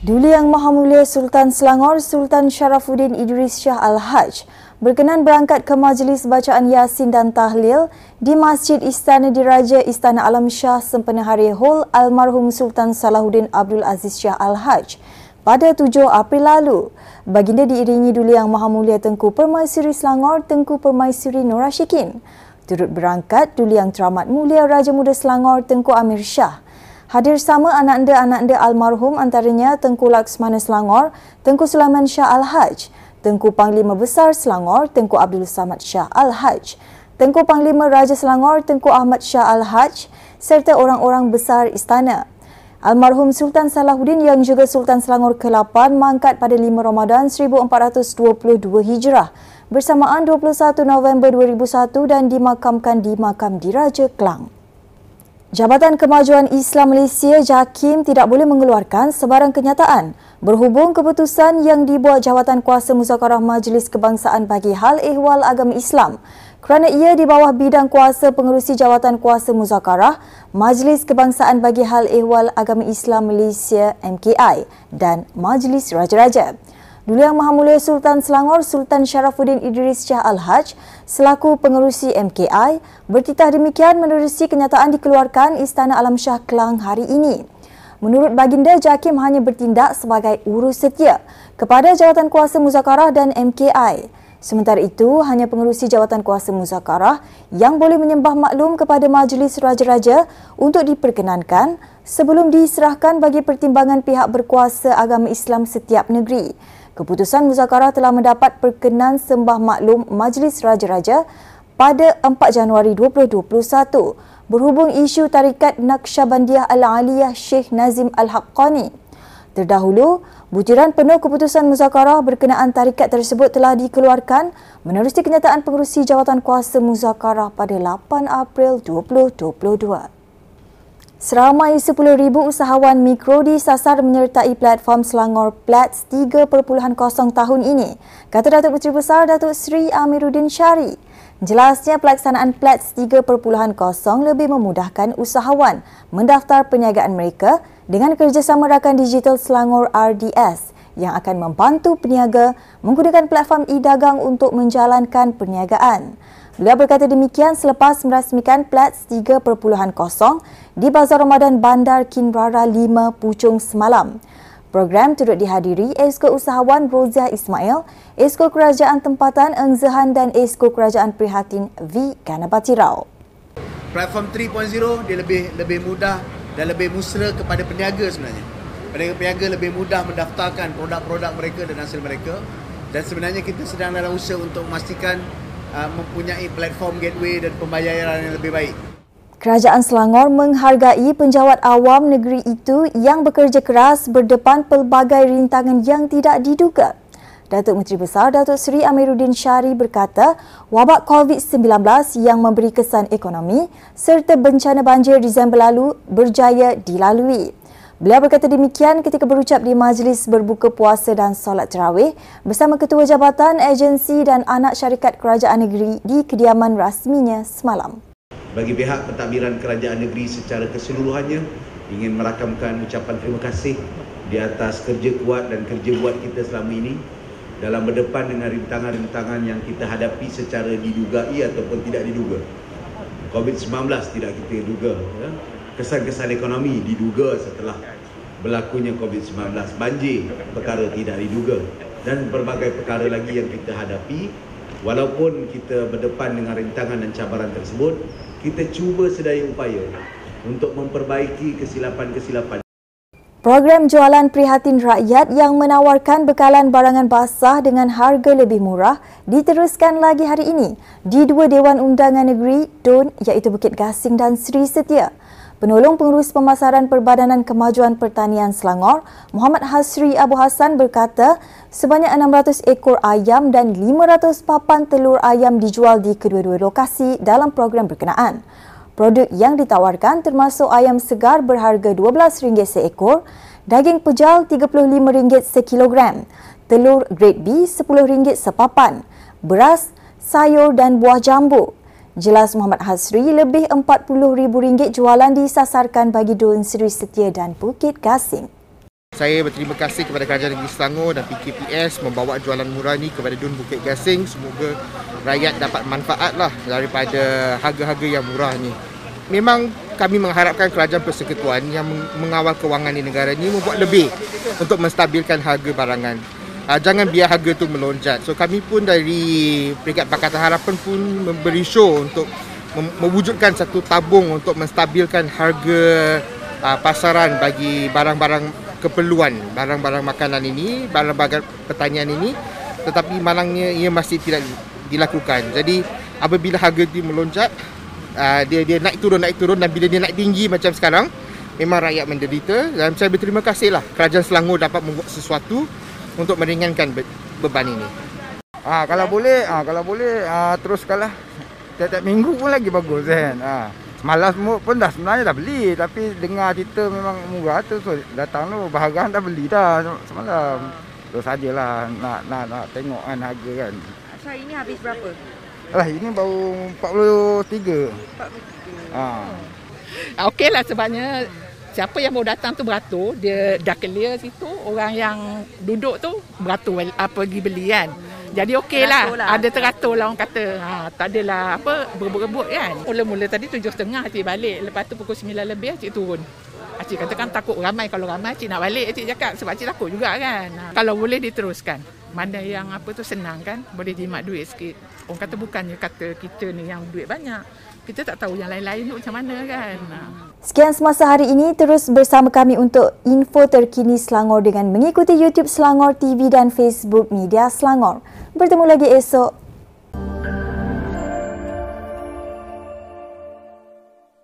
Duli Yang Maha Mulia Sultan Selangor Sultan Sharafuddin Idris Shah Al-Haj berkenan berangkat ke majlis bacaan Yasin dan Tahlil di Masjid Istana Diraja Istana Alam Shah sempena Hari Hol Almarhum Sultan Salahuddin Abdul Aziz Shah Al-Haj pada 7 April lalu. Baginda diiringi Duli Yang Maha Mulia Tengku Permaisuri Selangor Tengku Permaisuri Nur Rashikin. Turut berangkat Duli Yang Teramat Mulia Raja Muda Selangor Tengku Amir Shah Hadir sama anak anda-anak anda almarhum antaranya Tengku Laksmana Selangor, Tengku Sulaiman Shah Al-Haj, Tengku Panglima Besar Selangor, Tengku Abdul Samad Shah Al-Haj, Tengku Panglima Raja Selangor, Tengku Ahmad Shah Al-Haj serta orang-orang besar istana. Almarhum Sultan Salahuddin yang juga Sultan Selangor ke-8 mangkat pada 5 Ramadan 1422 Hijrah bersamaan 21 November 2001 dan dimakamkan di Makam Diraja Kelang. Jabatan Kemajuan Islam Malaysia JAKIM tidak boleh mengeluarkan sebarang kenyataan berhubung keputusan yang dibuat Jawatan Kuasa Muzakarah Majlis Kebangsaan bagi Hal Ehwal Agama Islam kerana ia di bawah bidang kuasa pengerusi Jawatan Kuasa Muzakarah Majlis Kebangsaan bagi Hal Ehwal Agama Islam Malaysia MKI dan Majlis Raja-Raja. Dulu Yang Maha Mulia Sultan Selangor Sultan Sharafuddin Idris Shah Al-Haj selaku pengerusi MKI bertitah demikian menerusi kenyataan dikeluarkan Istana Alam Shah Kelang hari ini. Menurut baginda, JAKIM hanya bertindak sebagai urus setia kepada Jawatan Kuasa Muzakarah dan MKI. Sementara itu, hanya pengerusi Jawatan Kuasa Muzakarah yang boleh menyembah maklum kepada Majlis Raja-Raja untuk diperkenankan sebelum diserahkan bagi pertimbangan pihak berkuasa agama Islam setiap negeri. Keputusan muzakarah telah mendapat perkenan sembah maklum Majlis Raja-Raja pada 4 Januari 2021 berhubung isu tarikat Naqsyabandiyah Al-Aliyah Sheikh Nazim Al-Haqqani. Terdahulu, butiran penuh keputusan muzakarah berkenaan tarikat tersebut telah dikeluarkan menerusi kenyataan pengurusi jawatan kuasa muzakarah pada 8 April 2022. Seramai 10,000 usahawan mikro disasar menyertai platform Selangor Plats 3.0 tahun ini, kata Datuk Menteri Besar Datuk Seri Amiruddin Syari. Jelasnya pelaksanaan Plats 3.0 lebih memudahkan usahawan mendaftar perniagaan mereka dengan kerjasama rakan digital Selangor RDS yang akan membantu peniaga menggunakan platform e-dagang untuk menjalankan perniagaan. Beliau berkata demikian selepas merasmikan Plats 3.0 di Bazar Ramadan Bandar Kinrara 5 Puchong semalam. Program turut dihadiri Esko Usahawan Rozia Ismail, Esko Kerajaan Tempatan Eng Zehan dan Esko Kerajaan Prihatin V. Ganapati Rao. Platform 3.0 dia lebih lebih mudah dan lebih musra kepada peniaga sebenarnya. Peniaga-peniaga lebih mudah mendaftarkan produk-produk mereka dan hasil mereka dan sebenarnya kita sedang dalam usaha untuk memastikan Uh, mempunyai platform gateway dan pembayaran yang lebih baik. Kerajaan Selangor menghargai penjawat awam negeri itu yang bekerja keras berdepan pelbagai rintangan yang tidak diduga. Datuk Menteri Besar Datuk Seri Amiruddin Syari berkata, wabak COVID-19 yang memberi kesan ekonomi serta bencana banjir Disember lalu berjaya dilalui. Beliau berkata demikian ketika berucap di majlis berbuka puasa dan solat terawih bersama Ketua Jabatan Agensi dan anak syarikat kerajaan negeri di kediaman rasminya semalam. Bagi pihak pentadbiran kerajaan negeri secara keseluruhannya ingin merakamkan ucapan terima kasih di atas kerja kuat dan kerja buat kita selama ini dalam berdepan dengan rintangan-rintangan yang kita hadapi secara didugai ataupun tidak diduga. COVID-19 tidak kita duga. Ya kesan-kesan ekonomi diduga setelah berlakunya COVID-19 banjir perkara tidak diduga. Dan berbagai perkara lagi yang kita hadapi. Walaupun kita berdepan dengan rintangan dan cabaran tersebut kita cuba sedaya upaya untuk memperbaiki kesilapan-kesilapan. Program jualan prihatin rakyat yang menawarkan bekalan barangan basah dengan harga lebih murah diteruskan lagi hari ini di dua Dewan Undangan Negeri DUN iaitu Bukit Gasing dan Sri Setia. Penolong Pengurus Pemasaran Perbadanan Kemajuan Pertanian Selangor, Muhammad Hasri Abu Hassan berkata, sebanyak 600 ekor ayam dan 500 papan telur ayam dijual di kedua-dua lokasi dalam program berkenaan. Produk yang ditawarkan termasuk ayam segar berharga RM12 seekor, daging pejal RM35 sekilogram, telur grade B RM10 sepapan, beras, sayur dan buah jambu. Jelas Muhammad Hasri, lebih RM40,000 jualan disasarkan bagi Dun Seri Setia dan Bukit Gasing. Saya berterima kasih kepada Kerajaan Negeri Selangor dan PKPS membawa jualan murah ni kepada Dun Bukit Gasing. Semoga rakyat dapat manfaat lah daripada harga-harga yang murah ni. Memang kami mengharapkan kerajaan persekutuan yang mengawal kewangan di negara ini membuat lebih untuk menstabilkan harga barangan. Uh, jangan biar harga tu melonjak. So kami pun dari Peringkat Pakatan Harapan pun memberi show untuk mewujudkan satu tabung untuk menstabilkan harga uh, pasaran bagi barang-barang keperluan barang-barang makanan ini, barang-barang pertanian ini tetapi malangnya ia masih tidak dilakukan. Jadi apabila harga itu melonjak, uh, dia dia naik turun naik turun dan bila dia naik tinggi macam sekarang, memang rakyat menderita dan saya berterima kasihlah kerajaan Selangor dapat membuat sesuatu untuk meringankan beban ini. Ah kalau boleh, ah kalau boleh ah teruskanlah. Tiap-tiap minggu pun lagi bagus kan. Ah. Semalam pun dah sebenarnya dah beli tapi dengar cerita memang murah tu so datang tu bahagian dah beli dah semalam. Terus sajalah nak nak nak tengok kan harga kan. So ini habis berapa? Alah ini baru 43. 43. Ha. Ah, Okeylah sebabnya siapa yang mau datang tu beratur, dia dah clear situ, orang yang duduk tu beratur apa pergi beli kan. Jadi okey lah. lah. Ada teratur lah orang kata. Ha, tak adalah apa berebut-rebut kan. Mula-mula tadi tujuh setengah cik balik. Lepas tu pukul sembilan lebih cik turun. Cik kata kan takut ramai. Kalau ramai cik nak balik cik cakap. Sebab cik takut juga kan. Ha, kalau boleh diteruskan. Mana yang apa tu senang kan. Boleh jimat duit sikit. Orang kata bukannya kata kita ni yang duit banyak. Kita tak tahu yang lain-lain tu macam mana kan. Sekian semasa hari ini. Terus bersama kami untuk info terkini Selangor dengan mengikuti YouTube Selangor TV dan Facebook Media Selangor. Bertemu lagi esok.